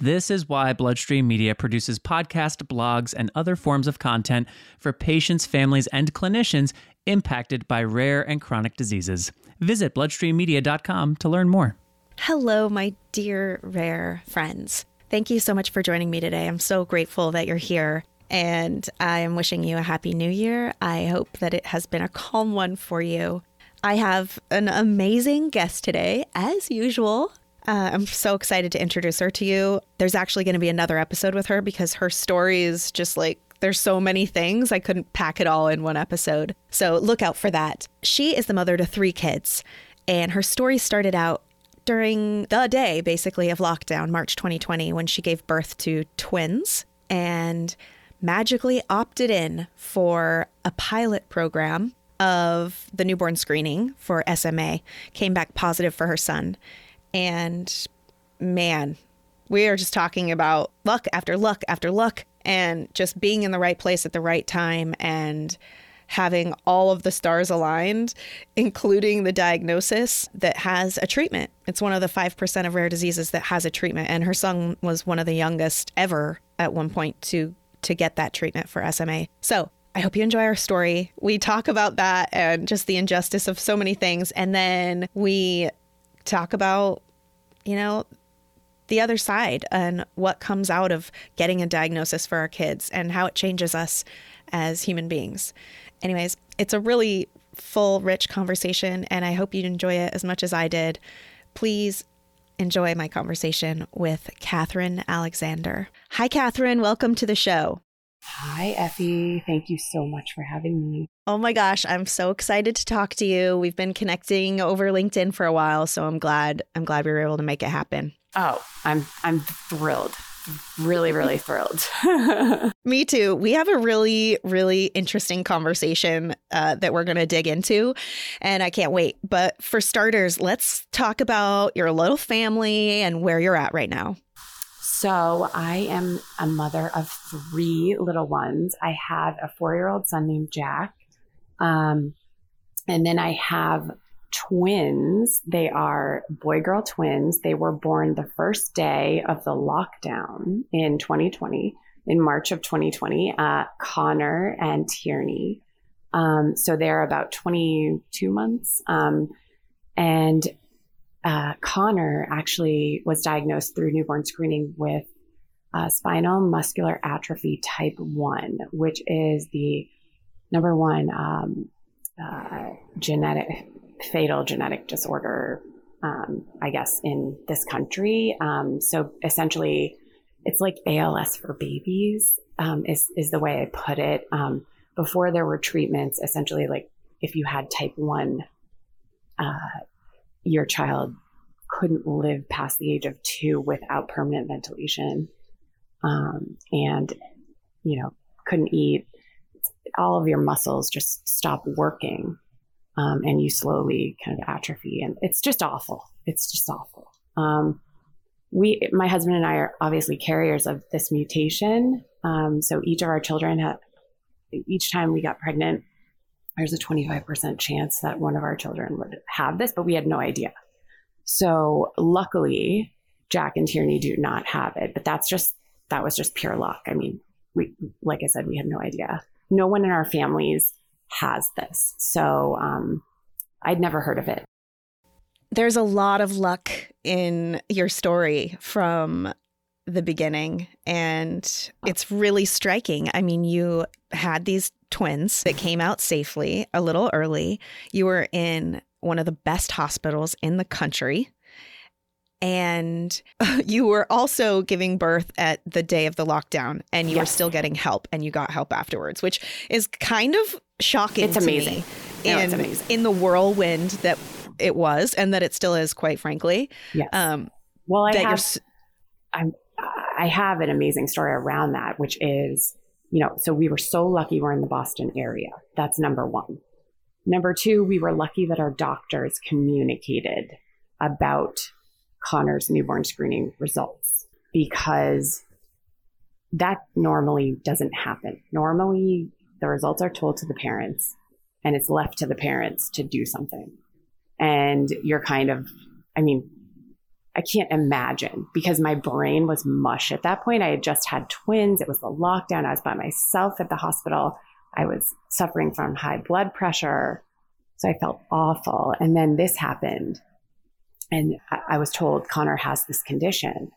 This is why Bloodstream Media produces podcasts, blogs, and other forms of content for patients, families, and clinicians impacted by rare and chronic diseases. Visit bloodstreammedia.com to learn more. Hello, my dear rare friends. Thank you so much for joining me today. I'm so grateful that you're here. And I am wishing you a happy new year. I hope that it has been a calm one for you. I have an amazing guest today, as usual. Uh, I'm so excited to introduce her to you. There's actually going to be another episode with her because her story is just like there's so many things. I couldn't pack it all in one episode. So look out for that. She is the mother to three kids, and her story started out during the day, basically, of lockdown, March 2020, when she gave birth to twins and magically opted in for a pilot program of the newborn screening for SMA, came back positive for her son. And man, we are just talking about luck after luck after luck and just being in the right place at the right time and having all of the stars aligned, including the diagnosis that has a treatment. It's one of the 5% of rare diseases that has a treatment. And her son was one of the youngest ever at one point to, to get that treatment for SMA. So I hope you enjoy our story. We talk about that and just the injustice of so many things. And then we talk about, you know, the other side and what comes out of getting a diagnosis for our kids and how it changes us as human beings. Anyways, it's a really full, rich conversation, and I hope you enjoy it as much as I did. Please enjoy my conversation with Catherine Alexander. Hi, Catherine. Welcome to the show. Hi, Effie. Thank you so much for having me. Oh my gosh, I'm so excited to talk to you. We've been connecting over LinkedIn for a while, so I'm glad I'm glad we were able to make it happen. Oh, I'm I'm thrilled. Really, really thrilled. Me too. We have a really, really interesting conversation uh, that we're going to dig into, and I can't wait. But for starters, let's talk about your little family and where you're at right now. So, I am a mother of three little ones. I have a four year old son named Jack. Um, and then I have twins. They are boy girl twins. They were born the first day of the lockdown in 2020, in March of 2020, uh, Connor and Tierney. Um, so they're about 22 months. Um, and uh, Connor actually was diagnosed through newborn screening with uh, spinal muscular atrophy type 1, which is the number one um, uh, genetic, fatal genetic disorder, um, I guess, in this country. Um, so essentially, it's like ALS for babies, um, is, is the way I put it. Um, before there were treatments, essentially, like if you had type 1, uh, your child couldn't live past the age of two without permanent ventilation um, and you know couldn't eat. All of your muscles just stop working um, and you slowly kind of atrophy and it's just awful. It's just awful. Um, we my husband and i are obviously carriers of this mutation um, so each of our children had each time we got pregnant there's a 25% chance that one of our children would have this but we had no idea so luckily jack and tierney do not have it but that's just that was just pure luck i mean we like i said we had no idea no one in our families has this. So um, I'd never heard of it. There's a lot of luck in your story from the beginning, and it's really striking. I mean, you had these twins that came out safely a little early. You were in one of the best hospitals in the country. And you were also giving birth at the day of the lockdown, and you were still getting help, and you got help afterwards, which is kind of shocking. It's to me amazing. No, it's in- amazing. In the whirlwind that it was, and that it still is, quite frankly. Yes. Um, well, I that you're have s- I have an amazing story around that, which is, you know, so we were so lucky we're in the Boston area. That's number one. Number two, we were lucky that our doctors communicated about Connor's newborn screening results because that normally doesn't happen. Normally, the results are told to the parents and it's left to the parents to do something. And you're kind of, I mean, I can't imagine because my brain was mush at that point. I had just had twins. It was the lockdown. I was by myself at the hospital. I was suffering from high blood pressure. So I felt awful. And then this happened. And I, was told Connor has this condition.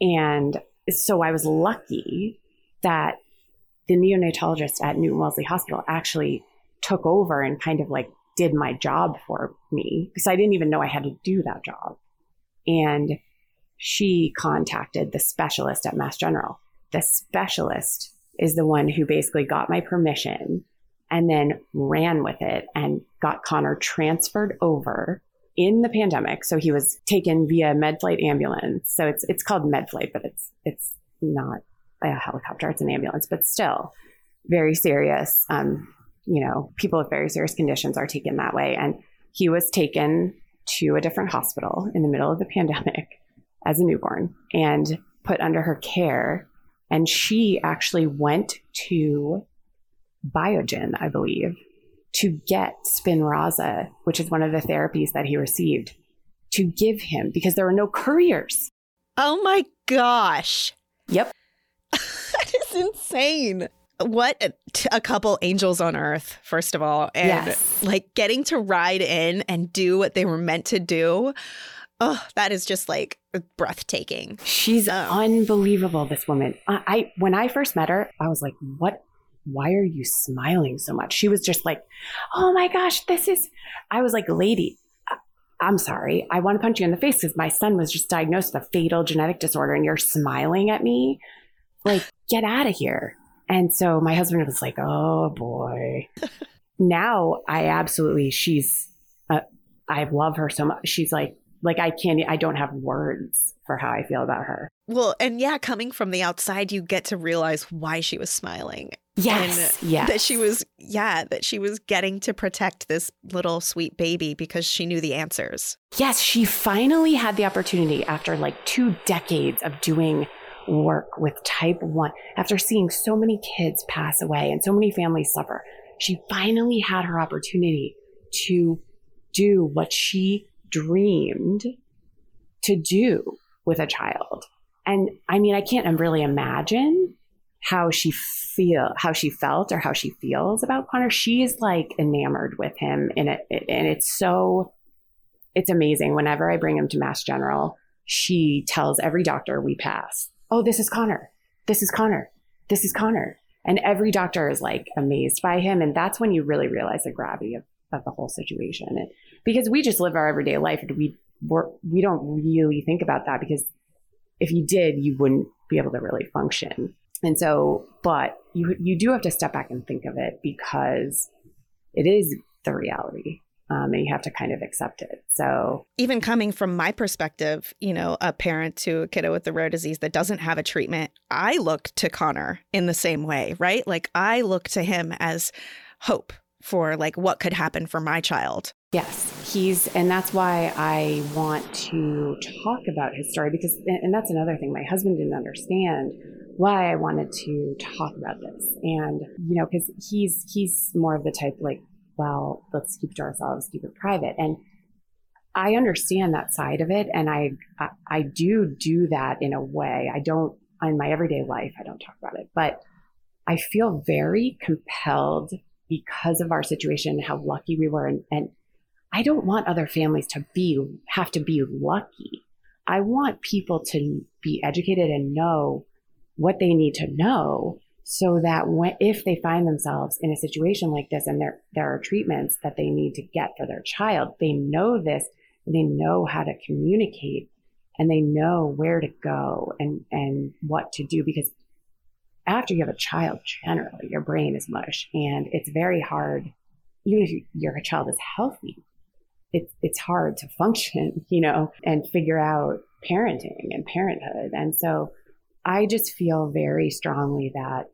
And so I was lucky that the neonatologist at Newton Wellesley Hospital actually took over and kind of like did my job for me because I didn't even know I had to do that job. And she contacted the specialist at Mass General. The specialist is the one who basically got my permission and then ran with it and got Connor transferred over in the pandemic. So he was taken via med flight ambulance. So it's it's called med flight, but it's it's not a helicopter, it's an ambulance, but still very serious. Um, you know, people with very serious conditions are taken that way. And he was taken to a different hospital in the middle of the pandemic as a newborn and put under her care. And she actually went to Biogen, I believe, to get Spinraza, which is one of the therapies that he received, to give him because there were no couriers. oh my gosh. Yep. that is insane. What a, t- a couple angels on earth, first of all. And Yes. like getting to ride in and do what they were meant to do. Oh, that is just like breathtaking. She's Oh. unbelievable, this woman. I, I when I first met her, I was like, what why are you smiling so much? She was just like, oh my gosh, this is I was like, lady, I'm sorry. I want to punch you in the face because my son was just diagnosed with a fatal genetic disorder and you're smiling at me. Like, get out of here. And so my husband was like, oh boy. now I absolutely, she's, uh, I love her so much. She's like, like I can't, I don't have words for how I feel about her. Well, and yeah, coming from the outside, you get to realize why she was smiling. Yes. yes. That she was, yeah, that she was getting to protect this little sweet baby because she knew the answers. Yes, she finally had the opportunity after like two decades of doing work with type 1, after seeing so many kids pass away and so many families suffer. She finally had her opportunity to do what she dreamed to do with a child. And I mean, I can't really imagine how she feel how she felt or how she feels about Connor. She is like enamored with him and it and it's so it's amazing. Whenever I bring him to Mass General, she tells every doctor we pass, Oh, this is Connor. This is Connor. This is Connor. And every doctor is like amazed by him. And that's when you really realize the gravity of, of the whole situation. And because we just live our everyday life and we we're, we don't really think about that because if you did, you wouldn't be able to really function. And so, but you you do have to step back and think of it because it is the reality, um, and you have to kind of accept it. So Even coming from my perspective, you know, a parent to a kiddo with a rare disease that doesn't have a treatment, I look to Connor in the same way, right? Like I look to him as hope for like what could happen for my child. Yes, he's, and that's why I want to talk about his story because, and that's another thing. My husband didn't understand why I wanted to talk about this, and you know, because he's he's more of the type like, well, let's keep it to ourselves, keep it private, and I understand that side of it, and I I, I do do that in a way. I don't in my everyday life. I don't talk about it, but I feel very compelled because of our situation, how lucky we were, and, and I don't want other families to be have to be lucky. I want people to be educated and know what they need to know so that when, if they find themselves in a situation like this and there, there are treatments that they need to get for their child, they know this, they know how to communicate and they know where to go and, and what to do because after you have a child, generally your brain is mush and it's very hard, even if you, your child is healthy, it's, it's hard to function, you know, and figure out parenting and parenthood. And so I just feel very strongly that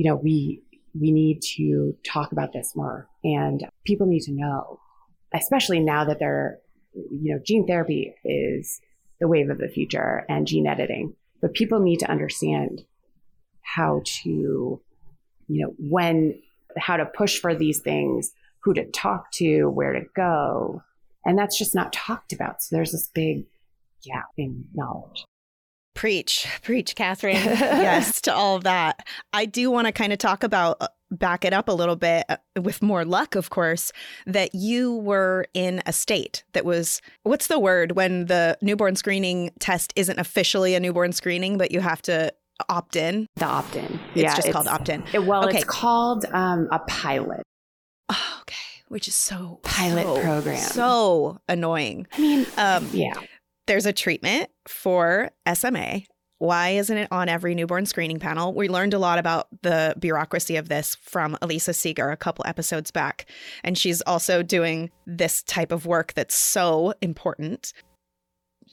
you know, we we need to talk about this more and people need to know, especially now that they're, you know, gene therapy is the wave of the future and gene editing, but people need to understand how to, you know, when, how to push for these things, who to talk to, where to go. And that's just not talked about. So there's this big gap in knowledge. Preach, preach, Catherine. yes, to all of that. I do want to kind of talk about, uh, back it up a little bit uh, with more luck, of course, that you were in a state that was, what's the word when the newborn screening test isn't officially a newborn screening, but you have to opt in? The opt in. It's yeah, just it's, called opt in. It, well, okay. it's called um, a pilot. Oh, okay. Which is so pilot so, program. So annoying. I mean, um, yeah there's a treatment for SMA. Why isn't it on every newborn screening panel? We learned a lot about the bureaucracy of this from Elisa Seeger a couple episodes back. And she's also doing this type of work that's so important.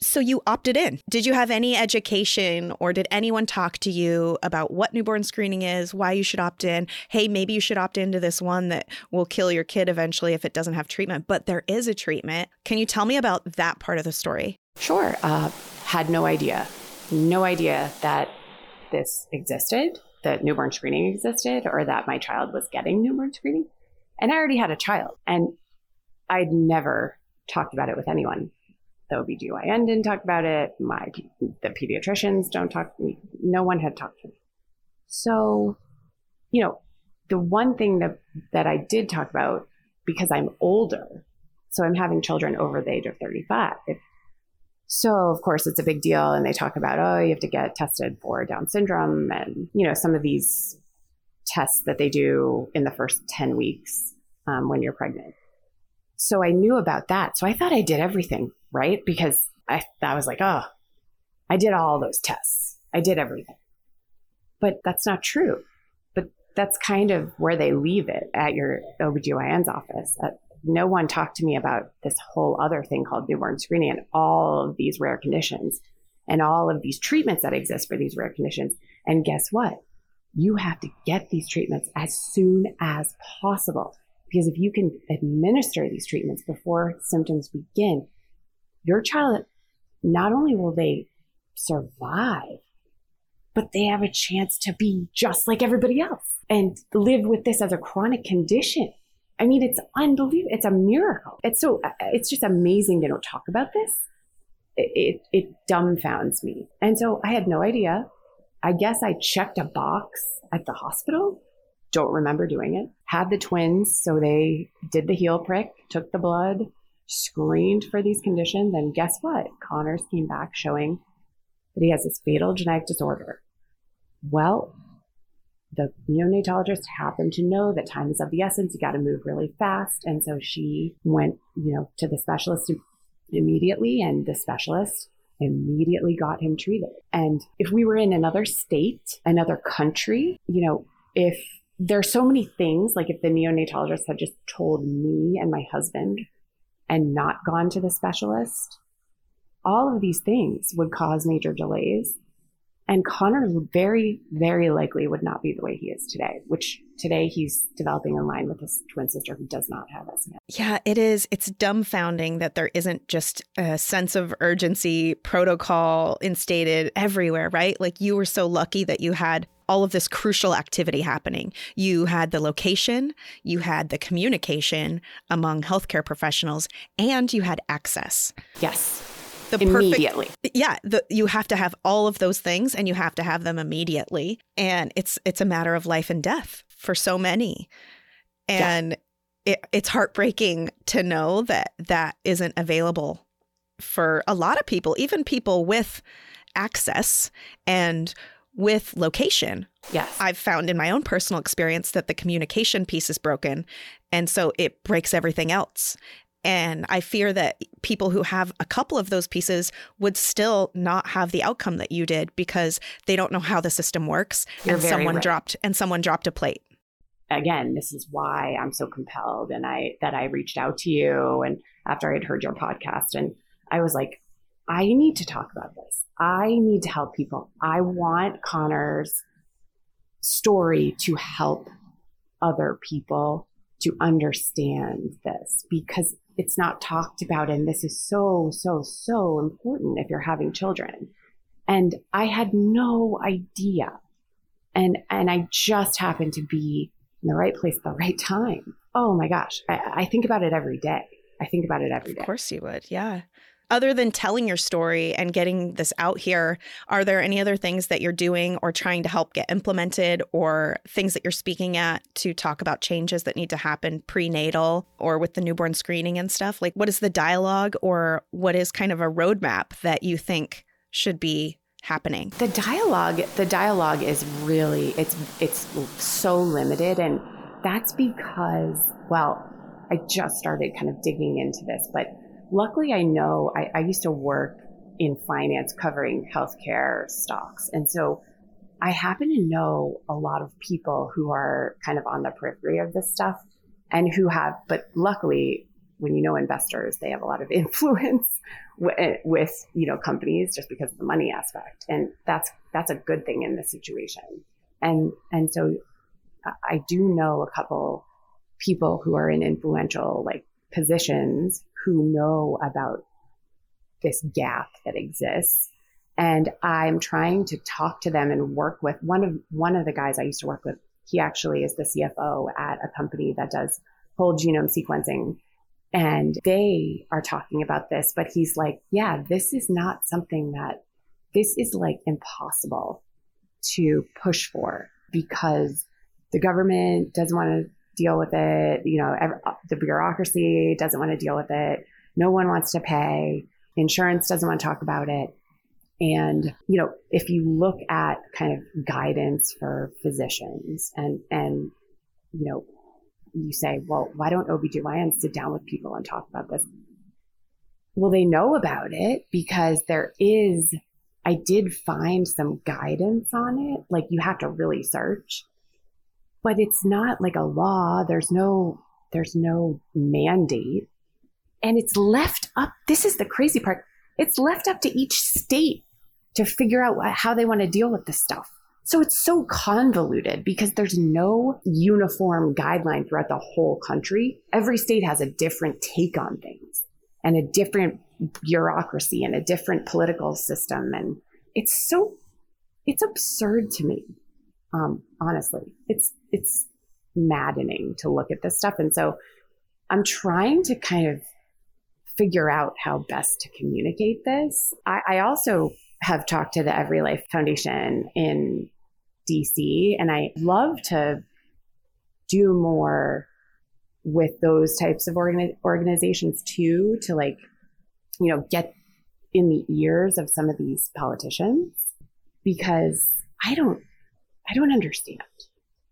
So you opted in. Did you have any education or did anyone talk to you about what newborn screening is, why you should opt in? Hey, maybe you should opt into this one that will kill your kid eventually if it doesn't have treatment, but there is a treatment. Can you tell me about that part of the story? Sure. Uh, had no idea, no idea that this existed, that newborn screening existed, or that my child was getting newborn screening. And I already had a child, and I'd never talked about it with anyone. The OBGYN didn't talk about it. My the pediatricians don't talk. Me. No one had talked to me. So, you know, the one thing that that I did talk about because I'm older, so I'm having children over the age of 35. So, of course, it's a big deal. And they talk about, oh, you have to get tested for Down syndrome and, you know, some of these tests that they do in the first 10 weeks um, when you're pregnant. So I knew about that. So I thought I did everything, right? Because I, I was like, oh, I did all those tests. I did everything. But that's not true. But that's kind of where they leave it at your OBGYN's office. At, no one talked to me about this whole other thing called newborn screening and all of these rare conditions and all of these treatments that exist for these rare conditions. And guess what? You have to get these treatments as soon as possible. Because if you can administer these treatments before symptoms begin, your child, not only will they survive, but they have a chance to be just like everybody else and live with this as a chronic condition. I mean, it's unbelievable. It's a miracle. It's so, uh, uh, it's just amazing they don't talk about this. It, it, it dumbfounds me. And so I had no idea. I guess I checked a box at the hospital. Don't remember doing it. Had the twins. So they did the heel prick, took the blood, screened for these conditions. And guess what? Connors came back showing that he has this fatal genetic disorder. Well, the neonatologist happened to know that time is of the essence. You got to move really fast. And so she went, you know, to the specialist immediately and the specialist immediately got him treated. And if we were in another state, another country, you know, if there's so many things, like if the neonatologist had just told me and my husband and not gone to the specialist, all of these things would cause major delays. And Connor very, very likely would not be the way he is today, which today he's developing in line with his twin sister who does not have SMA. Yeah, it is. It's dumbfounding that there isn't just a sense of urgency protocol instated everywhere, right? Like you were so lucky that you had all of this crucial activity happening. You had the location, you had the communication among healthcare professionals, and you had access. Yes the immediately. Perfect, yeah, the, you have to have all of those things, and you have to have them immediately. And it's it's a matter of life and death for so many, and yeah. it, it's heartbreaking to know that that isn't available for a lot of people, even people with access and with location. Yes. I've found in my own personal experience that the communication piece is broken. And so it breaks everything else. And I fear that people who have a couple of those pieces would still not have the outcome that you did because they don't know how the system works. You're and someone right. dropped and someone dropped a plate. again, this is why I'm so compelled and I that I reached out to you and after I had heard your podcast and I was like, I need to talk about this. I need to help people. I want Connor's story to help other people to understand this because it's not talked about and this is so so so important if you're having children. And I had no idea. And and I just happened to be in the right place at the right time. Oh my gosh. I, I think about it every day. I think about it every day. Of course you would. Yeah. Other than telling your story and getting this out here, are there any other things that you're doing or trying to help get implemented or things that you're speaking at to talk about changes that need to happen prenatal or with the newborn screening and stuff? Like, what is the dialogue or what is kind of a roadmap that you think should be happening? The dialogue, the dialogue is really it's it's so limited and that's because well, I just started kind of digging into this, but luckily I know I, I used to work in finance covering healthcare stocks. And so I happen to know a lot of people who are kind of on the periphery of this stuff and who have, but luckily, when you know investors, they have a lot of influence with, eh, with you know companies just because of the money aspect, and that's that's a good thing in this situation. And and so I do know a couple people who are in influential like positions who know about this gap that exists. And i'm trying to talk to them and work with one of one of the guys i used to work with. He actually is the cfo at a company that does whole genome sequencing. And they are talking about this but he's like yeah this is not something that this is like impossible to push for because the government doesn't want to deal with it. You know, ev uh, the bureaucracy doesn't want to deal with it. No one wants to pay. Insurance doesn't want to talk about it. And, you know, if you look at kind of guidance for physicians and, and, you know, you say, well, why don't OBGYNs sit down with people and talk about this? Well, they know about it because there is, I did find some guidance on it. Like you have to really search but it's not like a law. There's no, there's no mandate. And it's left up. This is the crazy part. It's left up to each state to figure out how they want to deal with this stuff. So it's so convoluted because there's no uniform guideline throughout the whole country. Every state has a different take on things and a different bureaucracy and a different political system. And it's so, it's absurd to me. Um, honestly, it's it's maddening to look at this stuff, and so I'm trying to kind of figure out how best to communicate this. I, I also have talked to the Every Life Foundation in DC, and I love to do more with those types of organi- organizations too, to like, you know, get in the ears of some of these politicians because I don't I don't understand.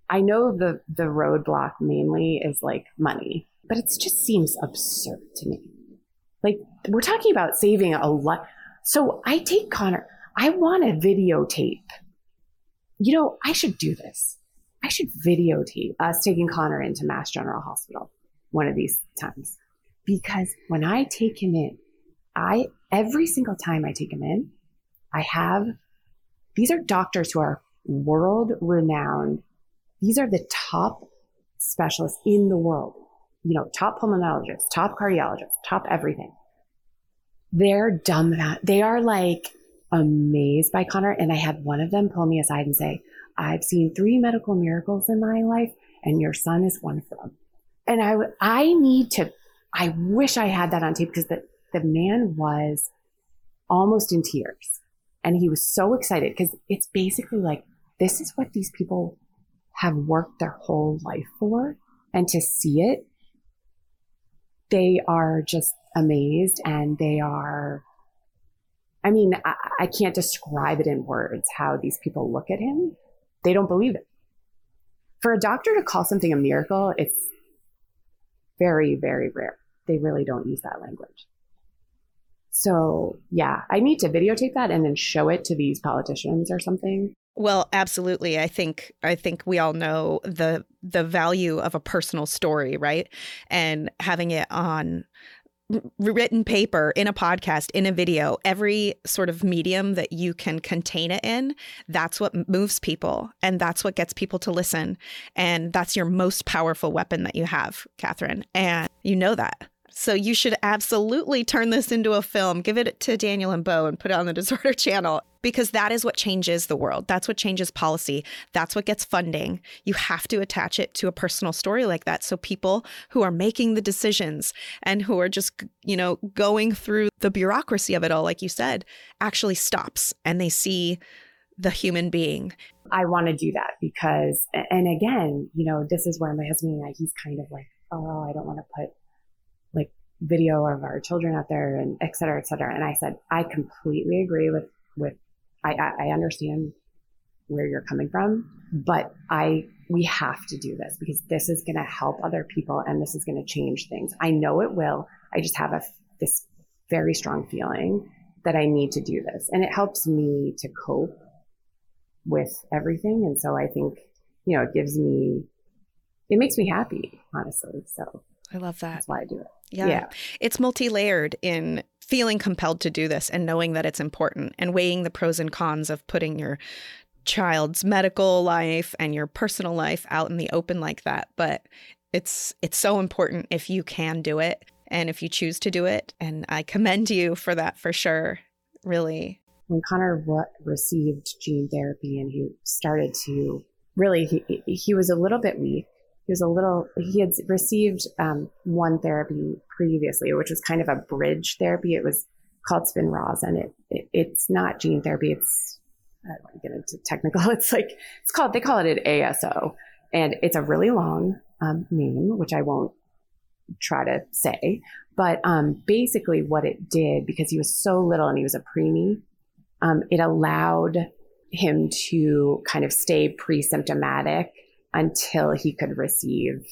I know the the roadblock mainly is like money, but it just seems absurd to me. Like we're talking about saving a lot. So I take Connor. I want to videotape. You know, I should do this. I should videotape us taking Connor into Mass General Hospital one of these times because when I take him in, I every single time I take him in, I have these are doctors who are world renowned. These are the top specialists in the world. You know, top pulmonologists, top cardiologists, top everything. They're dumb. That they are like amazed by Connor. And I had one of them pull me aside and say, I've seen three medical miracles in my life and your son is one of them. And I, I need to, I wish I had that on tape because the, the man was almost in tears and he was so excited because it's basically like this is what these people have worked their whole life for. And to see it, they are just amazed and they are, I mean, I, I can't describe it in words how these people look at him. They don't believe it. For a doctor to call something a miracle, it's very, very rare. They really don't use that language. So, yeah, I need to videotape that and then show it to these politicians or something. Well, absolutely. I think I think we all know the the value of a personal story, right? And having it on written paper, in a podcast, in a video, every sort of medium that you can contain it in, that's what moves people and that's what gets people to listen. And that's your most powerful weapon that you have, Catherine. And you know that. So you should absolutely turn this into a film. Give it to Daniel and Bo and put it on the Disorder Channel because that is what changes the world. That's what changes policy. That's what gets funding. You have to attach it to a personal story like that so people who are making the decisions and who are just, you know, going through the bureaucracy of it all like you said, actually stops and they see the human being. I want to do that because and again, you know, this is where my husband and I he's kind of like, "Oh, I don't want to put video of our children out there and et cetera, et cetera. And I said, I completely agree with, with, I, I understand where you're coming from, but I, we have to do this because this is going to help other people and this is going to change things. I know it will. I just have a, this very strong feeling that I need to do this and it helps me to cope with everything. And so I think, you know, it gives me, it makes me happy, honestly. So I love that. That's why I do it. Yeah. yeah. It's multi layered in feeling compelled to do this and knowing that it's important and weighing the pros and cons of putting your child's medical life and your personal life out in the open like that. But it's it's so important if you can do it and if you choose to do it. And I commend you for that for sure. Really. When Connor received gene therapy and he started to really, he, he was a little bit weak he was a little he had received um, one therapy previously which was kind of a bridge therapy. It was called spinraza and it, it, it's not gene therapy. It's i don't want to get into technical it's like it's called they call it an aso and it's a really long um, name which i won't try to say. But um, basically what it did because he was so little and he was a preemie um, it allowed him to kind of stay pre-symptomatic until he could receive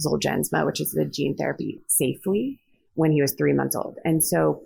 Zolgensma, which is the gene therapy, safely when he was three months old. And so,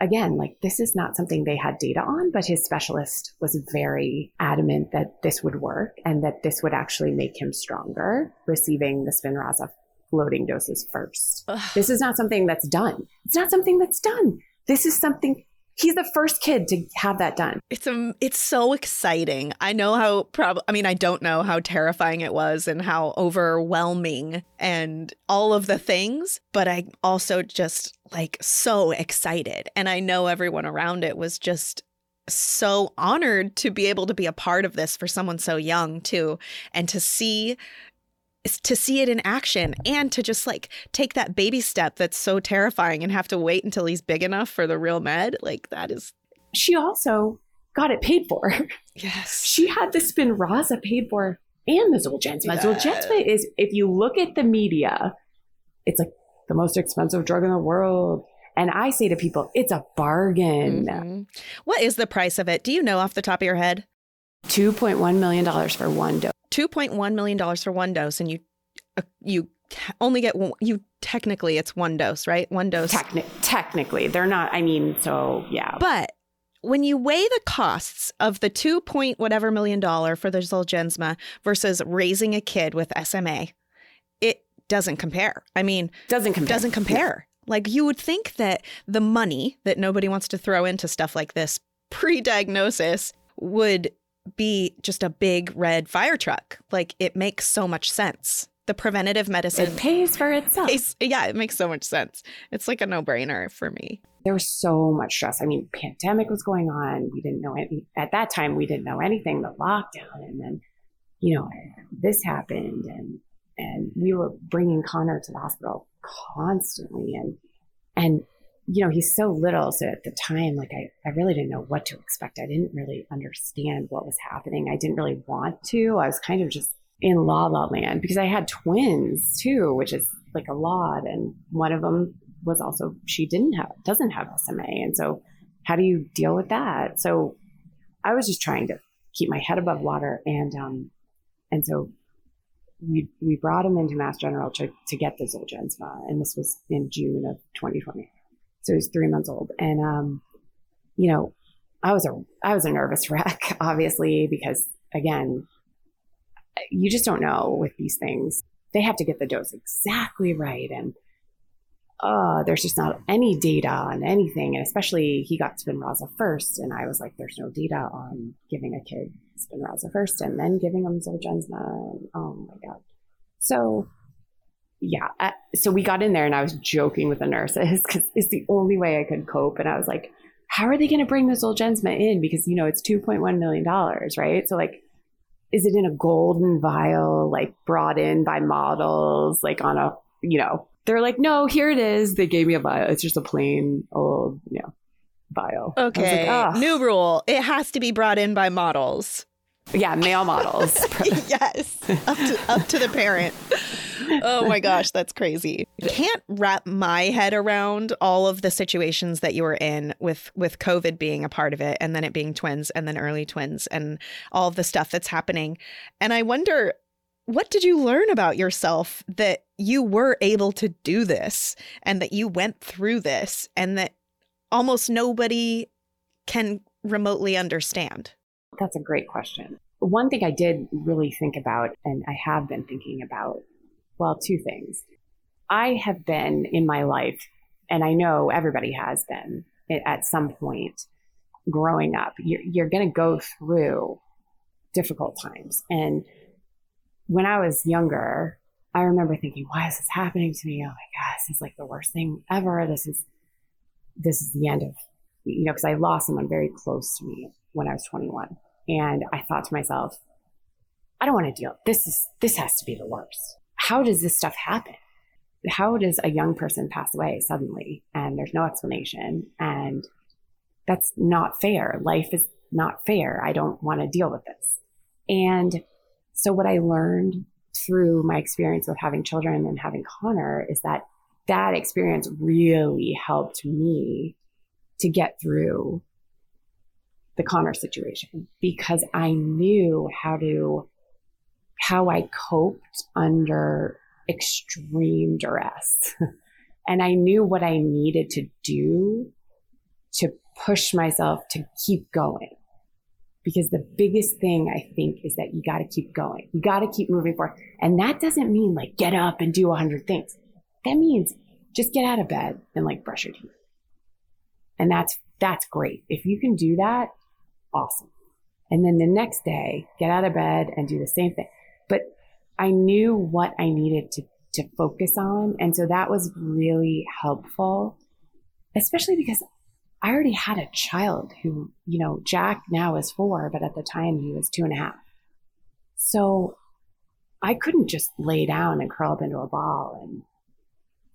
again, like this is not something they had data on, but his specialist was very adamant that this would work and that this would actually make him stronger, receiving the Spinraza loading doses first. Ugh. This is not something that's done. It's not something that's done. This is something he's the first kid to have that done. It's um it's so exciting. I know how probably I mean I don't know how terrifying it was and how overwhelming and all of the things, but I also just like so excited and I know everyone around it was just so honored to be able to be a part of this for someone so young too and to see to see it in action and to just like take that baby step that's so terrifying and have to wait until he's big enough for the real med like that is she also got it paid for yes she had the spinraza paid for and the zolgensma yes. zolgensma is if you look at the media it's like the most expensive drug in the world and I say to people, it's a bargain. Mm-hmm. What is the price of it? Do you know off the top of your head? $2.1 million for one dose. $2.1 million for one dose and you uh, you only get one, you technically it's one dose, right? One dose. Techni- technically, they're not I mean, so yeah. But when you weigh the costs of the 2 point whatever million dollar for the Zolgensma versus raising a kid with SMA, it doesn't compare. I mean, doesn't compare. Doesn't compare. Like you would think that the money that nobody wants to throw into stuff like this pre-diagnosis would be just a big red fire truck. Like it makes so much sense. The preventative medicine it pays for itself. Pays, yeah, it makes so much sense. It's like a no-brainer for me. There was so much stress. I mean, pandemic was going on. We didn't know any at that time. We didn't know anything. The lockdown, and then you know this happened, and and we were bringing Connor to the hospital constantly, and and you know, he's so little. So at the time, like I, I really didn't know what to expect. I didn't really understand what was happening. I didn't really want to. I was kind of just in la la land because I had twins too, which is like a lot. And one of them was also, she didn't have, doesn't have SMA. And so how do you deal with that? So I was just trying to keep my head above water. And, um, and so we, we brought him into Mass General to, to get the Zolgensma. And this was in June of 2020. So he's three months old. And, um, you know, I was a, I was a nervous wreck, obviously, because again, you just don't know with these things. They have to get the dose exactly right. And uh, there's just not any data on anything. And especially he got Spinraza first. And I was like, there's no data on giving a kid Spinraza first and then giving them Zolgensma. And, oh my God. So, yeah. Uh, so we got in there and I was joking with the nurses because it's the only way I could cope. And I was like, how are they going to bring the Zolgensma in? Because, you know, it's $2.1 million, right? So, like, is it in a golden vial, like brought in by models, like on a, you know, they're like, no, here it is. They gave me a vial. It's just a plain old, you know, vial. Okay. Like, New rule. It has to be brought in by models. Yeah, male models. yes. Up to, up to the parent. oh my gosh, that's crazy. Can't wrap my head around all of the situations that you were in with with COVID being a part of it and then it being twins and then early twins and all of the stuff that's happening. And I wonder what did you learn about yourself that you were able to do this and that you went through this and that almost nobody can remotely understand? That's a great question. One thing I did really think about, and I have been thinking about, well, two things. I have been in my life, and I know everybody has been at some point growing up, you're, you're going to go through difficult times. And when I was younger, I remember thinking, why is this happening to me? Oh my God, this is like the worst thing ever. This is, this is the end of, you know, because I lost someone very close to me when I was 21. And I thought to myself, I don't want to deal. This is, this has to be the worst. How does this stuff happen? How does a young person pass away suddenly and there's no explanation? And that's not fair. Life is not fair. I don't want to deal with this. And so what I learned through my experience with having children and having Connor is that that experience really helped me to get through the Connor situation because I knew how to how I coped under extreme duress. and I knew what I needed to do to push myself to keep going because the biggest thing I think is that you got to keep going. You got to keep moving forward. And that doesn't mean like get up and do a hundred things. That means just get out of bed and like brush your teeth. And that's, that's great. If you can do that, awesome. And then the next day, get out of bed and do the same thing. But I knew what I needed to, to focus on. And so that was really helpful, especially because I already had a child who, you know, Jack now is four, but at the time he was two and a half. So I couldn't just lay down and curl up into a ball and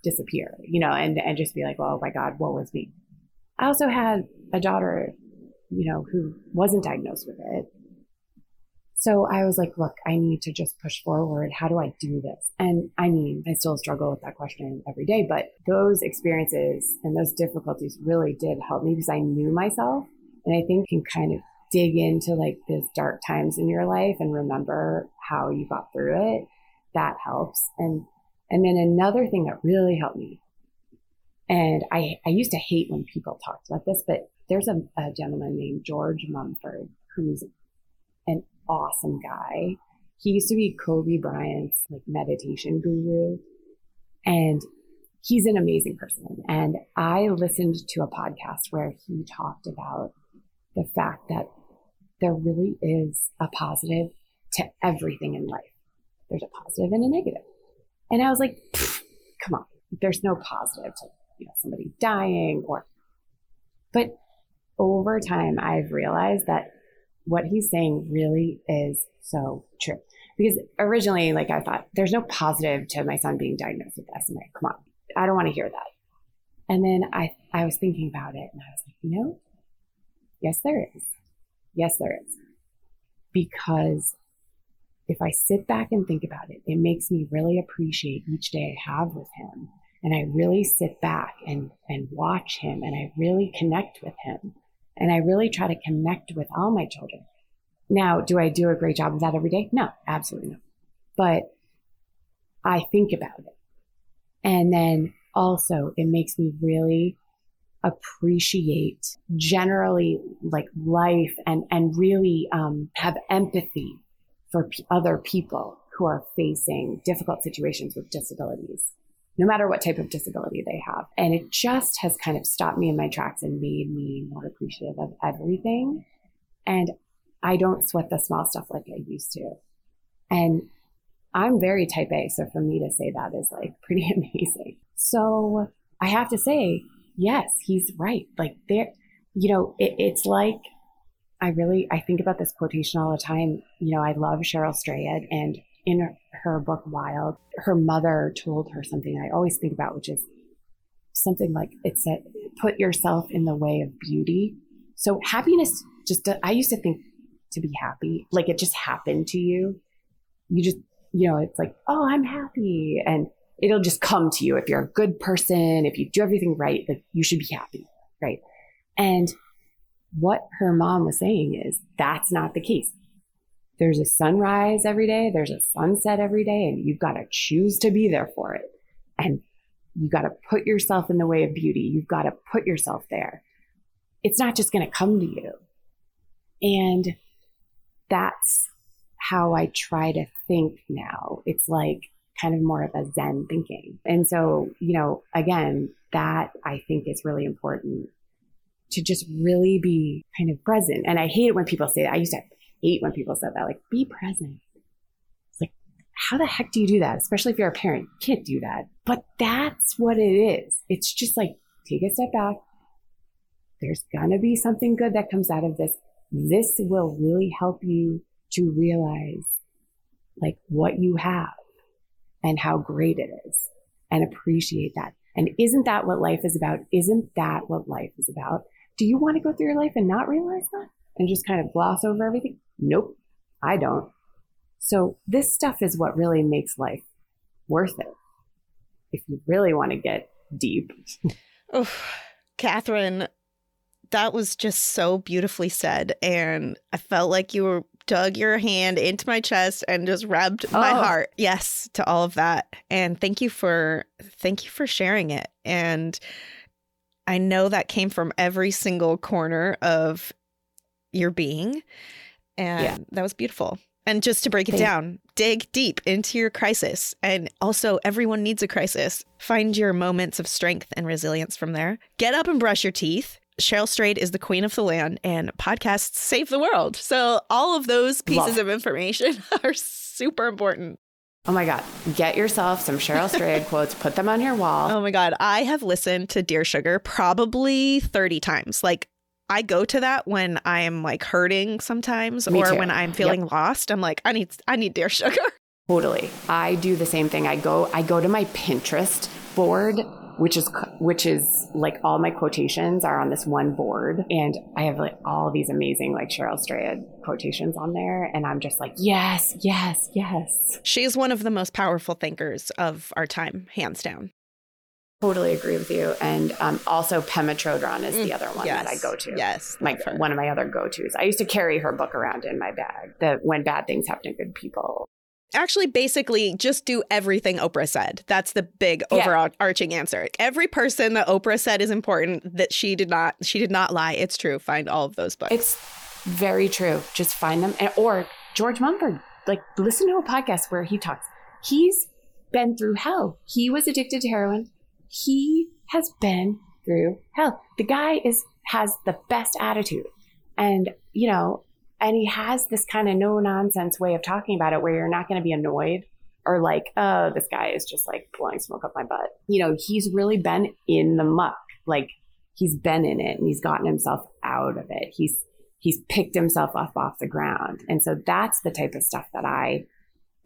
disappear, you know, and, and just be like, oh my God, what was me? I also had a daughter, you know, who wasn't diagnosed with it so I was like, look, I need to just push forward. How do I do this? And I mean, I still struggle with that question every day, but those experiences and those difficulties really did help me because I knew myself. And I think can kind of dig into like those dark times in your life and remember how you got through it. That helps. And, and then another thing that really helped me, and I, I used to hate when people talked about this, but there's a, a gentleman named George Mumford who's awesome guy. He used to be Kobe Bryant's like meditation guru. And he's an amazing person. And I listened to a podcast where he talked about the fact that there really is a positive to everything in life. There's a positive and a negative. And I was like, come on, there's no positive to you know, somebody dying or, but over time, I've realized that what he's saying really is so true. Because originally, like I thought, there's no positive to my son being diagnosed with SMA. Come on, I don't want to hear that. And then I, I was thinking about it and I was like, you know, yes, there is. Yes, there is. Because if I sit back and think about it, it makes me really appreciate each day I have with him and I really sit back and, and watch him and I really connect with him. And I really try to connect with all my children. Now, do I do a great job of that every day? No, absolutely not. But I think about it. And then also, it makes me really appreciate generally like life and, and really um, have empathy for p- other people who are facing difficult situations with disabilities, no matter what type of disability they have. And it just has kind of stopped me in my tracks and made me more appreciative of everything. And I don't sweat the small stuff like I used to. And I'm very type A. So for me to say that is like pretty amazing. So I have to say, yes, he's right. Like there, you know, it, it's like, I really, I think about this quotation all the time. You know, I love Cheryl Strayed and in her book Wild, her mother told her something I always think about, which is something like it said, put yourself in the way of beauty. So happiness just, I used to think to be happy, like it just happened to you. You just, you know, it's like, oh, I'm happy. And it'll just come to you. If you're a good person, if you do everything right, like you should be happy. Right. And what her mom was saying is that's not the case. There's a sunrise every day. There's a sunset every day and you've got to choose to be there for it. And you got to put yourself in the way of beauty. You've got to put yourself there. It's not just going to come to you. And that's how I try to think now. It's like kind of more of a Zen thinking. And so, you know, again, that I think is really important to just really be kind of present. And I hate it when people say that. I used to hate when people said that, like, be present. It's like, how the heck do you do that? Especially if you're a parent, you can't do that. But that's what it is. It's just like, take a step back. There's going to be something good that comes out of this. This will really help you to realize like what you have and how great it is and appreciate that. And isn't that what life is about? Isn't that what life is about? Do you want to go through your life and not realize that and just kind of gloss over everything? Nope, I don't. So this stuff is what really makes life worth it. If you really want to get deep. oh, Catherine, that was just so beautifully said. And I felt like you were dug your hand into my chest and just rubbed oh. my heart. Yes, to all of that. And thank you for thank you for sharing it. And I know that came from every single corner of your being. And yeah. that was beautiful. And just to break it down, dig deep into your crisis. And also, everyone needs a crisis. Find your moments of strength and resilience from there. Get up and brush your teeth. Cheryl Strayed is the queen of the land and podcasts save the world. So all of those pieces Love. of information are super important. Oh my God. Get yourself some Cheryl Strayed quotes, put them on your wall. Oh my God. I have listened to Dear Sugar probably 30 times. Like, I go to that when I'm like hurting sometimes Me or too. when I'm feeling yep. lost. I'm like, I need I need Dear Sugar. Totally. I do the same thing. I go I go to my Pinterest board which is which is like all my quotations are on this one board and i have like all these amazing like cheryl strayed quotations on there and i'm just like yes yes yes she's one of the most powerful thinkers of our time hands down Totally agree with you. And um, also Pema Chodron is the mm, other one yes. that I go to. Yes. My, one of my other go-tos. I used to carry her book around in my bag, that when bad things happen to good people actually basically just do everything Oprah said. That's the big overarching yeah. answer. Every person that Oprah said is important that she did not she did not lie. It's true. Find all of those books. It's very true. Just find them and, or George Mumford. Like listen to a podcast where he talks. He's been through hell. He was addicted to heroin. He has been through hell. The guy is has the best attitude. And you know, and he has this kind of no nonsense way of talking about it where you're not going to be annoyed or like, oh, this guy is just like blowing smoke up my butt. You know, he's really been in the muck. Like he's been in it and he's gotten himself out of it. He's he's picked himself up off the ground. And so that's the type of stuff that I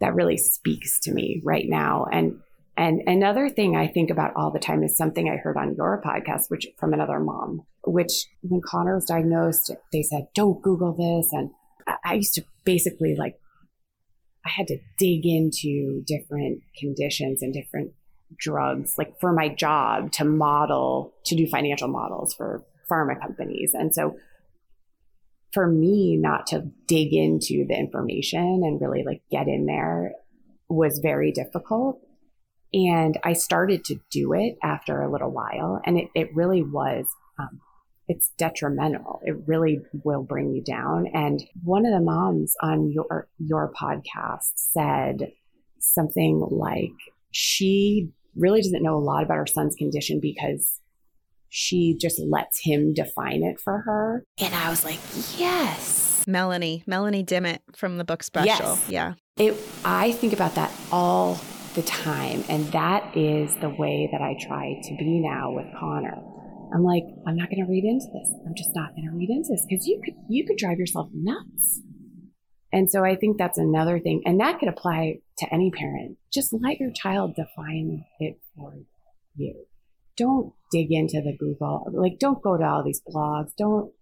that really speaks to me right now. And and another thing I think about all the time is something I heard on your podcast, which from another mom, which when Connor was diagnosed, they said, don't Google this. And I used to basically like, I had to dig into different conditions and different drugs, like for my job to model, to do financial models for pharma companies. And so for me not to dig into the information and really like get in there was very difficult. And I started to do it after a little while. And it, it really was, um, it's detrimental. It really will bring you down. And one of the moms on your, your podcast said something like she really doesn't know a lot about her son's condition because she just lets him define it for her. And I was like, yes. Melanie, Melanie Dimmitt from the book special. Yes. Yeah. It I think about that all the time. And that is the way that I try to be now with Connor. I'm like, I'm not gonna read into this. I'm just not gonna read into this because you could you could drive yourself nuts. And so I think that's another thing. And that could apply to any parent. Just let your child define it for you don't dig into the Google, like don't go to all these blogs. Don't,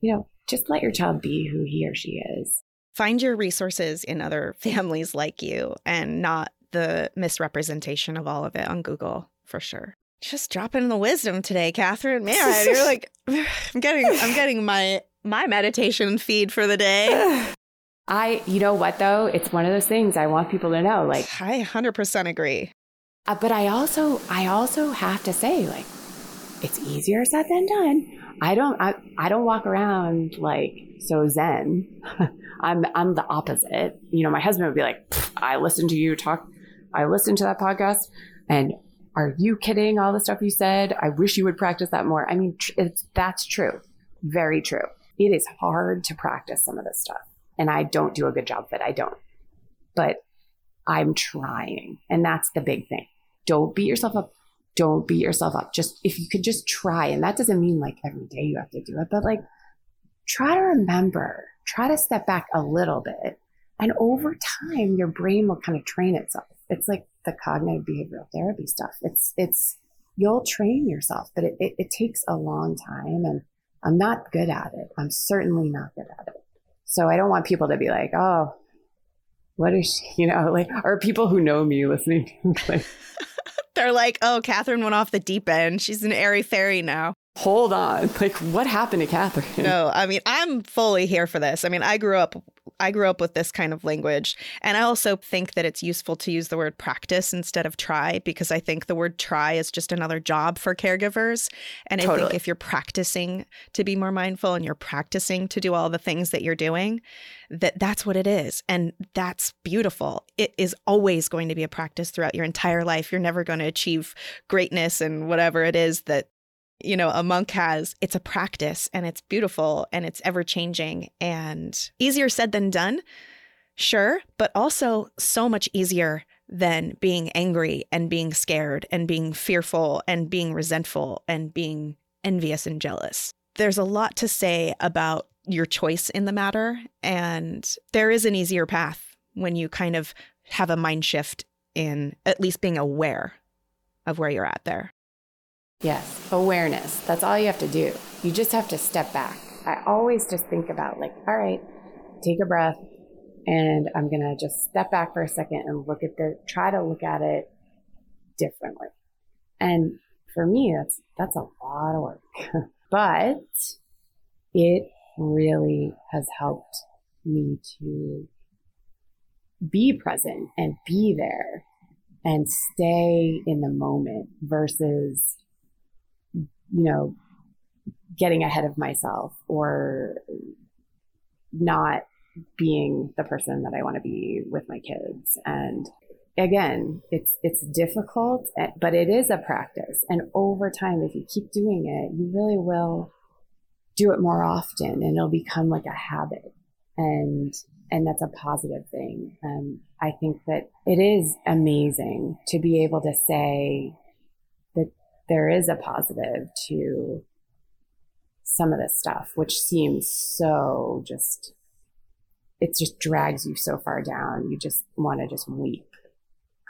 you know, just let your child be who he or she is. Find your resources in other families like you and not the misrepresentation of all of it on Google for sure. Just dropping the wisdom today, Catherine. Man, you're like I'm getting I'm getting my my meditation feed for the day. I, you know what though? It's one of those things I want people to know. Like, I 100% agree. Uh, but I also, I also have to say, like, it's easier said than done. I don't, I, I don't walk around like so zen. I'm, I'm the opposite. You know, my husband would be like, I listen to you talk. I listened to that podcast, and are you kidding? All the stuff you said. I wish you would practice that more. I mean, that's true. Very true. It is hard to practice some of this stuff, and I don't do a good job of it. I don't, but I'm trying, and that's the big thing don't beat yourself up. Don't beat yourself up. Just if you could just try, and that doesn't mean like every day you have to do it, but like try to remember, try to step back a little bit. And over time, your brain will kind of train itself. It's like the cognitive behavioral therapy stuff. It's, it's, you'll train yourself, but it, it, it takes a long time. And I'm not good at it. I'm certainly not good at it. So I don't want people to be like, oh, what is she, you know, like, or people who know me listening, like, they're like, oh, Catherine went off the deep end. She's an airy fairy now. Hold on. Like, what happened to Catherine? No, I mean, I'm fully here for this. I mean, I grew up I grew up with this kind of language. And I also think that it's useful to use the word practice instead of try because I think the word try is just another job for caregivers. And totally. I think if you're practicing to be more mindful and you're practicing to do all the things that you're doing, that that's what it is. And that's beautiful. It is always going to be a practice throughout your entire life. You're never going to achieve greatness and whatever it is that you know, a monk has, it's a practice and it's beautiful and it's ever changing and easier said than done. Sure, but also so much easier than being angry and being scared and being fearful and being resentful and being envious and jealous. There's a lot to say about your choice in the matter. And there is an easier path when you kind of have a mind shift in at least being aware of where you're at there. Yes, awareness. That's all you have to do. You just have to step back. I always just think about, like, all right, take a breath, and I'm going to just step back for a second and look at the, try to look at it differently. And for me, that's, that's a lot of work, but it really has helped me to be present and be there and stay in the moment versus you know, getting ahead of myself or not being the person that I want to be with my kids. And again, it's it's difficult, eh, but it is a practice. And over time, if you keep doing it, you really will do it more often, and it'll become like a habit. And and that's a positive thing. And I think that it is amazing to be able to say, there is a positive to some of this stuff, which seems so just, it just drags you so far down. You just want to just weep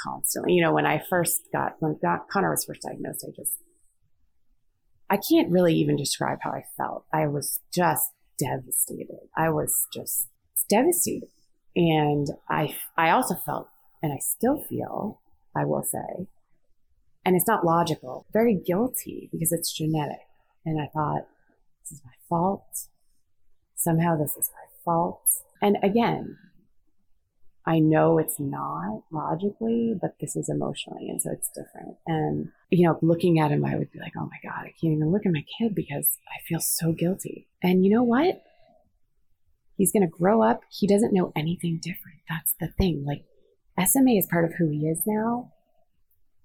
constantly. You know, when I first got, when Connor was first diagnosed, I just, I can't really even describe how I felt. I was just devastated. I was just devastated. And I, I also felt, and I still feel, I will say, and it's not logical, very guilty because it's genetic. And I thought, this is my fault. Somehow this is my fault. And again, I know it's not logically, but this is emotionally. And so it's different. And, you know, looking at him, I would be like, oh my God, I can't even look at my kid because I feel so guilty. And you know what? He's going to grow up. He doesn't know anything different. That's the thing. Like, SMA is part of who he is now.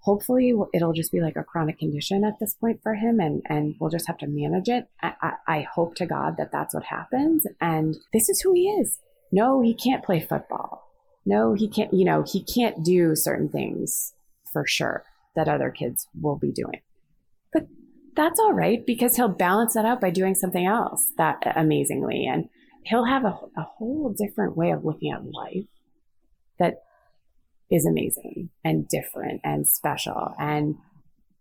Hopefully, it'll just be like a chronic condition at this point for him, and, and we'll just have to manage it. I, I, hope to God that that's what happens. And this is who he is. No, he can't play football no, he can't, you know, he can't do certain things for sure that other kids will be doing. But that's all right because he'll balance that out by doing something else that amazingly. And he'll have a, a whole different way of looking at life that is amazing and different and special. And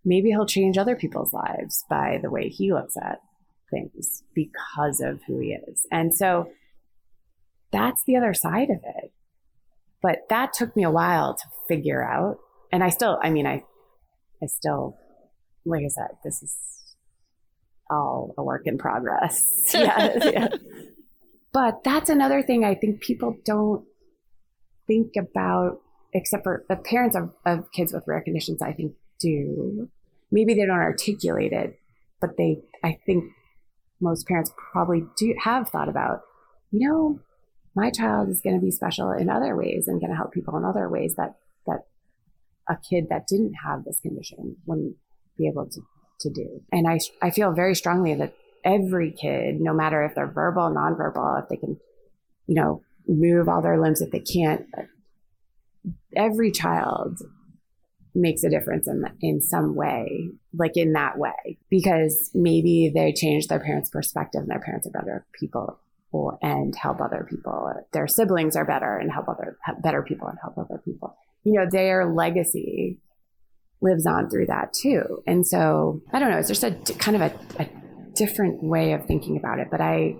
maybe he'll change other people's lives by the way he looks at things because of who he is. And so that's the other side of it. But that took me a while to figure out. And I still, I mean, I, I still, like I said, this is all a work in progress. yeah. But that's another thing I think people don't think about, except for the parents of, of kids with rare conditions, I think do. Maybe they don't articulate it, but they, I think most parents probably do have thought about, you know, my child is going to be special in other ways and going to help people in other ways that that a kid that didn't have this condition wouldn't be able to, to do. And I, I feel very strongly that every kid, no matter if they're verbal, nonverbal, if they can, you know, move all their limbs, if they can't, every child makes a difference in in some way, like in that way, because maybe they change their parents' perspective and their parents are better people and help other people. Their siblings are better and help other better people and help other people. You know, their legacy lives on through that too. And so I don't know. It's just a kind of a, a different way of thinking about it. But I,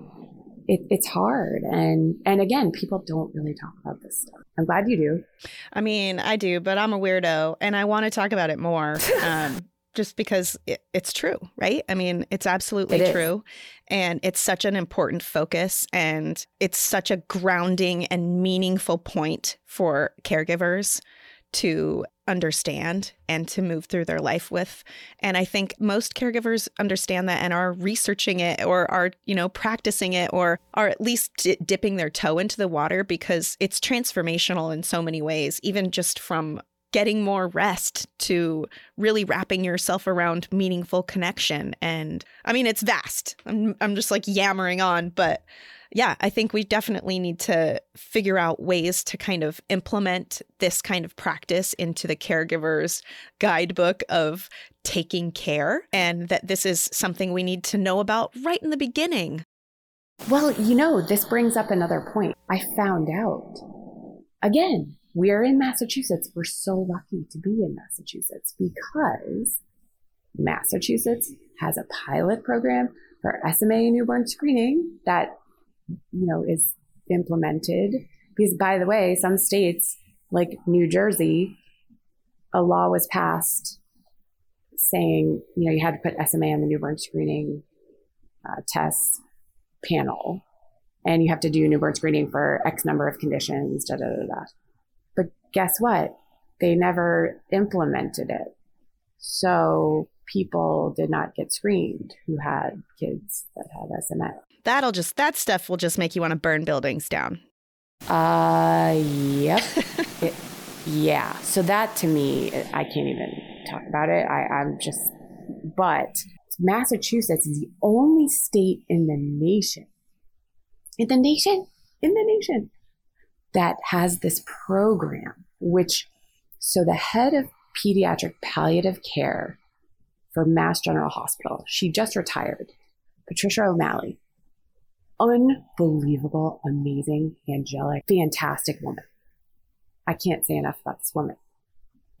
it, it's hard, and and again, people don't really talk about this stuff. I'm glad you do. I mean, I do, but I'm a weirdo, and I want to talk about it more. Um, just because it, it's true, right? I mean, it's absolutely it true. And it's such an important focus and it's such a grounding and meaningful point for caregivers to understand and to move through their life with. And I think most caregivers understand that and are researching it or are, you know, practicing it or are at least dipping their toe into the water because it's transformational in so many ways, even just from getting more rest to really wrapping yourself around meaningful connection. And I mean, it's vast. I'm, I'm just like yammering on, but yeah, I think we definitely need to figure out ways to kind of implement this kind of practice into the caregiver's guidebook of taking care, and that this is something we need to know about right in the beginning. Well, you know, this brings up another point. I found out again we're in Massachusetts. We're so lucky to be in Massachusetts because Massachusetts has a pilot program for SMA newborn screening that, you know, is implemented. Because by the way, some states like New Jersey, a law was passed saying, you know, you had to put SMA on the newborn screening uh, test panel and you have to do newborn screening for X number of conditions, da da da da guess what? They never implemented it. So people did not get screened who had kids that had SMA. That'll just, that stuff will just make you want to burn buildings down. Uh, yep. it, yeah. So that to me, I can't even talk about it. I, I'm just, but Massachusetts is the only state in the nation, in the nation, in the nation that has this program, which, so the head of pediatric palliative care for Mass General Hospital, she just retired, Patricia O'Malley. Unbelievable, amazing, angelic, fantastic woman. I can't say enough about this woman.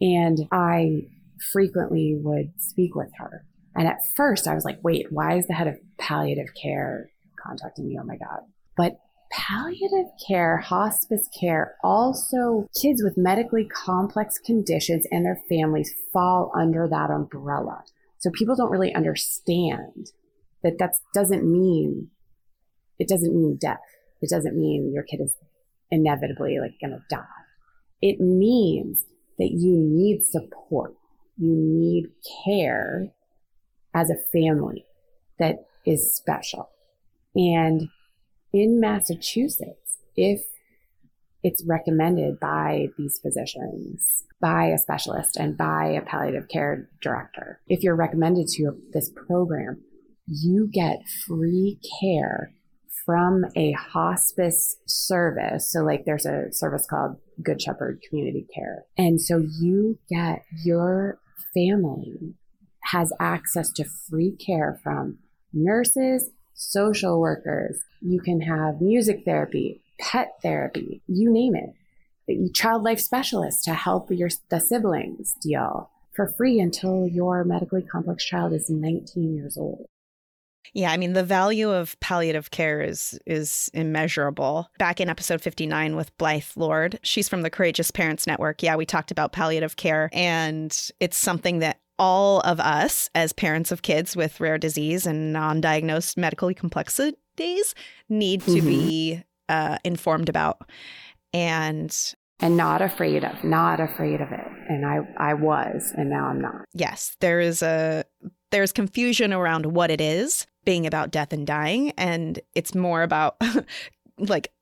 And I frequently would speak with her. And at first I was like, wait, why is the head of palliative care contacting me? Oh my God. But palliative care, hospice care, also kids with medically complex conditions and their families fall under that umbrella. So people don't really understand that that doesn't mean it doesn't mean death. It doesn't mean your kid is inevitably like going to die. It means that you need support. You need care as a family that is special. And in Massachusetts, if it's recommended by these physicians, by a specialist, and by a palliative care director, if you're recommended to this program, you get free care from a hospice service. So, like, there's a service called Good Shepherd Community Care. And so you get your family has access to free care from nurses, social workers. You can have music therapy, pet therapy, you name it. Child life specialists to help your the siblings deal for free until your medically complex child is 19 years old. Yeah, I mean the value of palliative care is is immeasurable. Back in episode 59 with Blythe Lord, she's from the Courageous Parents Network. Yeah, we talked about palliative care and it's something that all of us as parents of kids with rare disease and non-diagnosed medically complexities need to mm-hmm. be uh, informed about and and not afraid of not afraid of it and i i was and now i'm not yes there is a there's confusion around what it is being about death and dying and it's more about like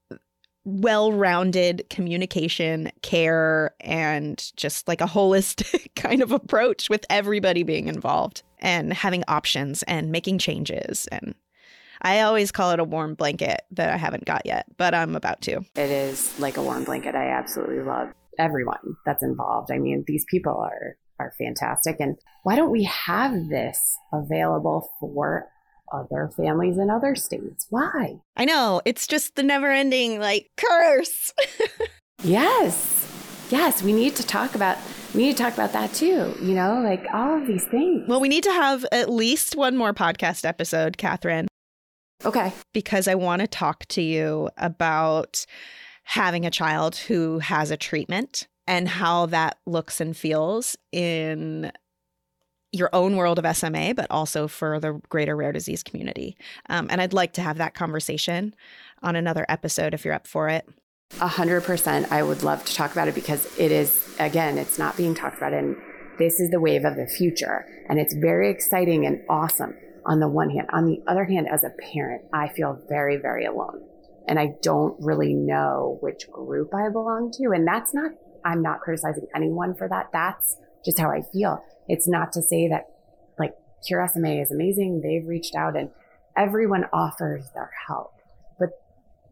well-rounded communication care and just like a holistic kind of approach with everybody being involved and having options and making changes and I always call it a warm blanket that I haven't got yet, but I'm about to. It is like a warm blanket. I absolutely love everyone that's involved. I mean, these people are are fantastic and why don't we have this available for other families in other states. Why? I know. It's just the never ending, like, curse. yes. Yes. We need to talk about. We need to talk about that too, you know, like all of these things. Well, we need to have at least one more podcast episode, Catherine. Okay. Because I want to talk to you about having a child who has a treatment and how that looks and feels in your own world of SMA, but also for the greater rare disease community. Um, and I'd like to have that conversation on another episode if you're up for it. A hundred percent. I would love to talk about it because it is, again, it's not being talked about. And this is the wave of the future. And it's very exciting and awesome on the one hand. On the other hand, as a parent, I feel very, very alone. And I don't really know which group I belong to. And that's not, I'm not criticizing anyone for that. That's just how I feel. It's not to say that like Cure SMA is amazing. They've reached out and everyone offers their help, but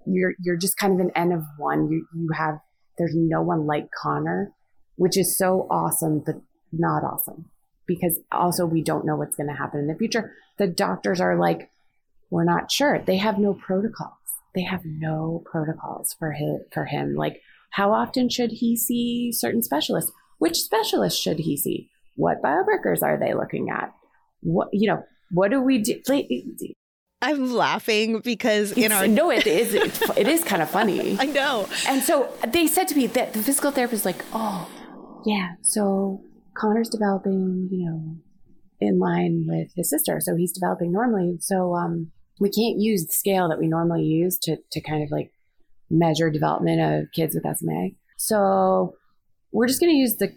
you're, you're just kind of an N of one. You, you have, there's no one like Connor, which is so awesome, but not awesome because also we don't know what's going to happen in the future. The doctors are like, we're not sure. They have no protocols. They have no protocols for him, for him. Like, how often should he see certain specialists? Which specialist should he see? What biomarkers are they looking at? What, you know, what do we do? I'm laughing because in our no, it is it is kind of funny. I know. And so they said to me that the physical therapist like, oh, yeah, so Connor's developing, you know, in line with his sister, so he's developing normally. So um, we can't use the scale that we normally use to to kind of like measure development of kids with SMA. So we're just going to use the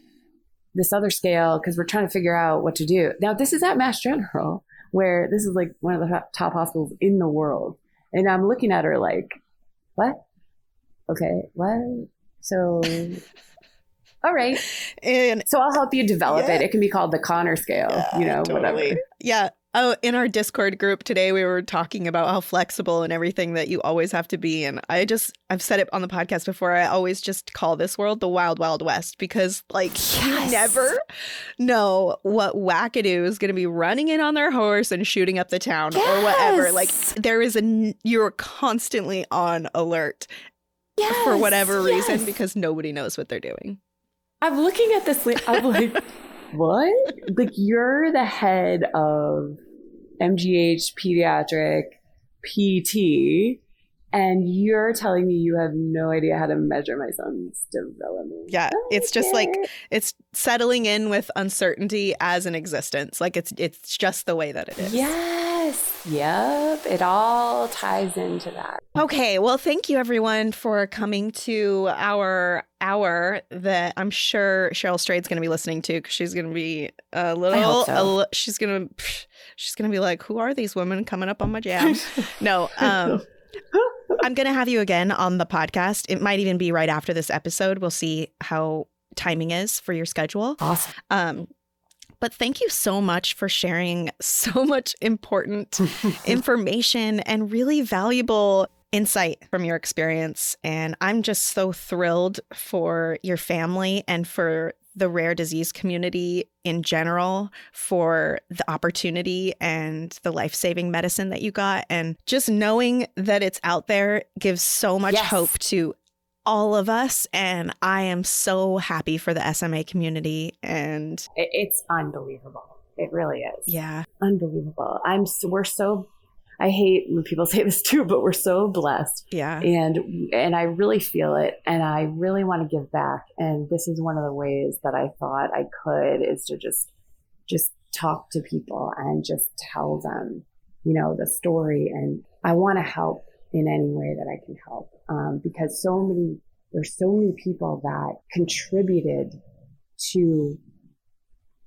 this other scale because we're trying to figure out what to do. Now, this is at Mass General, where this is like one of the top hospitals in the world. And I'm looking at her like, what? Okay, what? So, all right. And so I'll help you develop yeah. it. It can be called the Connor scale, yeah, you know, totally. whatever. Yeah. Oh, in our Discord group today, we were talking about how flexible and everything that you always have to be. And I just, I've said it on the podcast before. I always just call this world the wild, wild west because, like, yes. you never know what wackadoo is going to be running in on their horse and shooting up the town yes. or whatever. Like, there is a, you're constantly on alert yes. for whatever reason because nobody knows what they're doing. I'm looking at this, I'm like, what? Like you're the head of MGH pediatric PT And you're telling me you have no idea how to measure my son's development. Yeah, oh, it's just like it's settling in with uncertainty as an existence. Like it's it's just the way that it is. Yes. Yep. It all ties into that. Okay. Well, thank you everyone for coming to our hour that I'm sure Cheryl Strayed's going to be listening to because she's going to be a little. so. a she's going to she's going to be like, "Who are these women coming up on my jam?" no. Um, I'm going to have you again on the podcast. It might even be right after this episode. We'll see how timing is for your schedule. Awesome. Um, but thank you so much for sharing so much important information and really valuable insight from your experience. And I'm just so thrilled for your family and for the rare disease community in general for the opportunity and the life saving medicine that you got. And just knowing that it's out there gives so much Yes. hope to all of us. And I am so happy for the SMA community. And It's unbelievable. It really is. yeah, Unbelievable. I'm so, we're so I hate when people say this too, but we're so blessed. Yeah, and and I really feel it and I really want to give back. And this is one of the ways that I thought I could is to just just talk to people and just tell them you know the story. And I want to help in any way that I can help um, because so many there's so many people that contributed to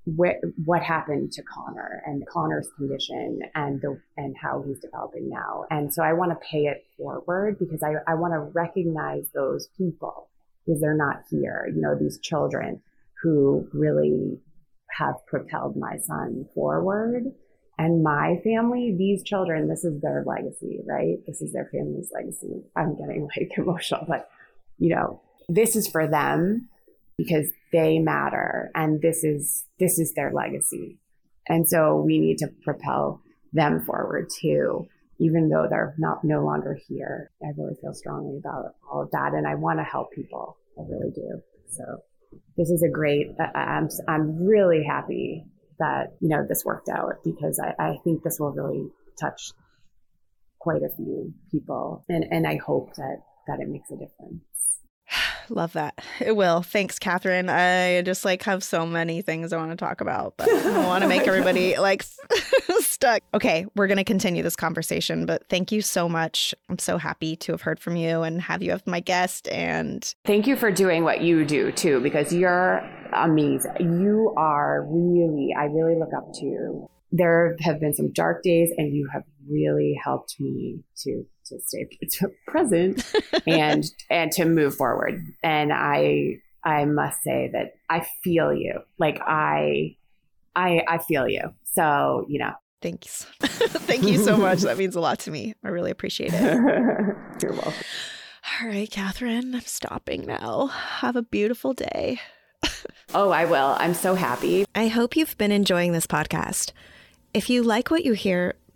wh- what happened to Connor and Connor's condition and the and how he's developing now. And so I want to pay it forward because I, I want to recognize those people because they're not here. You know, these children who really have propelled my son forward. And my family, these children, this is their legacy, right? This is their family's legacy. I'm getting like emotional, but you know, this is for them because they matter and this is this is their legacy. And so we need to propel them forward too even though they're not no longer here. I really feel strongly about all of that and i want to help people. I really do. So this is a great I- i'm i'm really happy that you know this worked out because i, I think this will really touch quite a few people and and i hope that that it makes a difference love that. It will. Thanks, Catherine. I just like have so many things I want to talk about, but I don't want to make everybody like stuck. Okay, we're going to continue this conversation, but thank you so much. I'm so happy to have heard from you and have you as my guest. And Thank you for doing what you do too, because you're amazing. You are really, I really look up to you. There have been some dark days, and you have really helped me to to stay to present and and to move forward. And I I must say that I feel you. Like I I I feel you. So you know. thanks. thank you so much. That means a lot to me. I really appreciate it. You're welcome. All right, Catherine, I'm stopping now. Have a beautiful day. Oh, I will. I'm so happy. I hope you've been enjoying this podcast. If you like what you hear,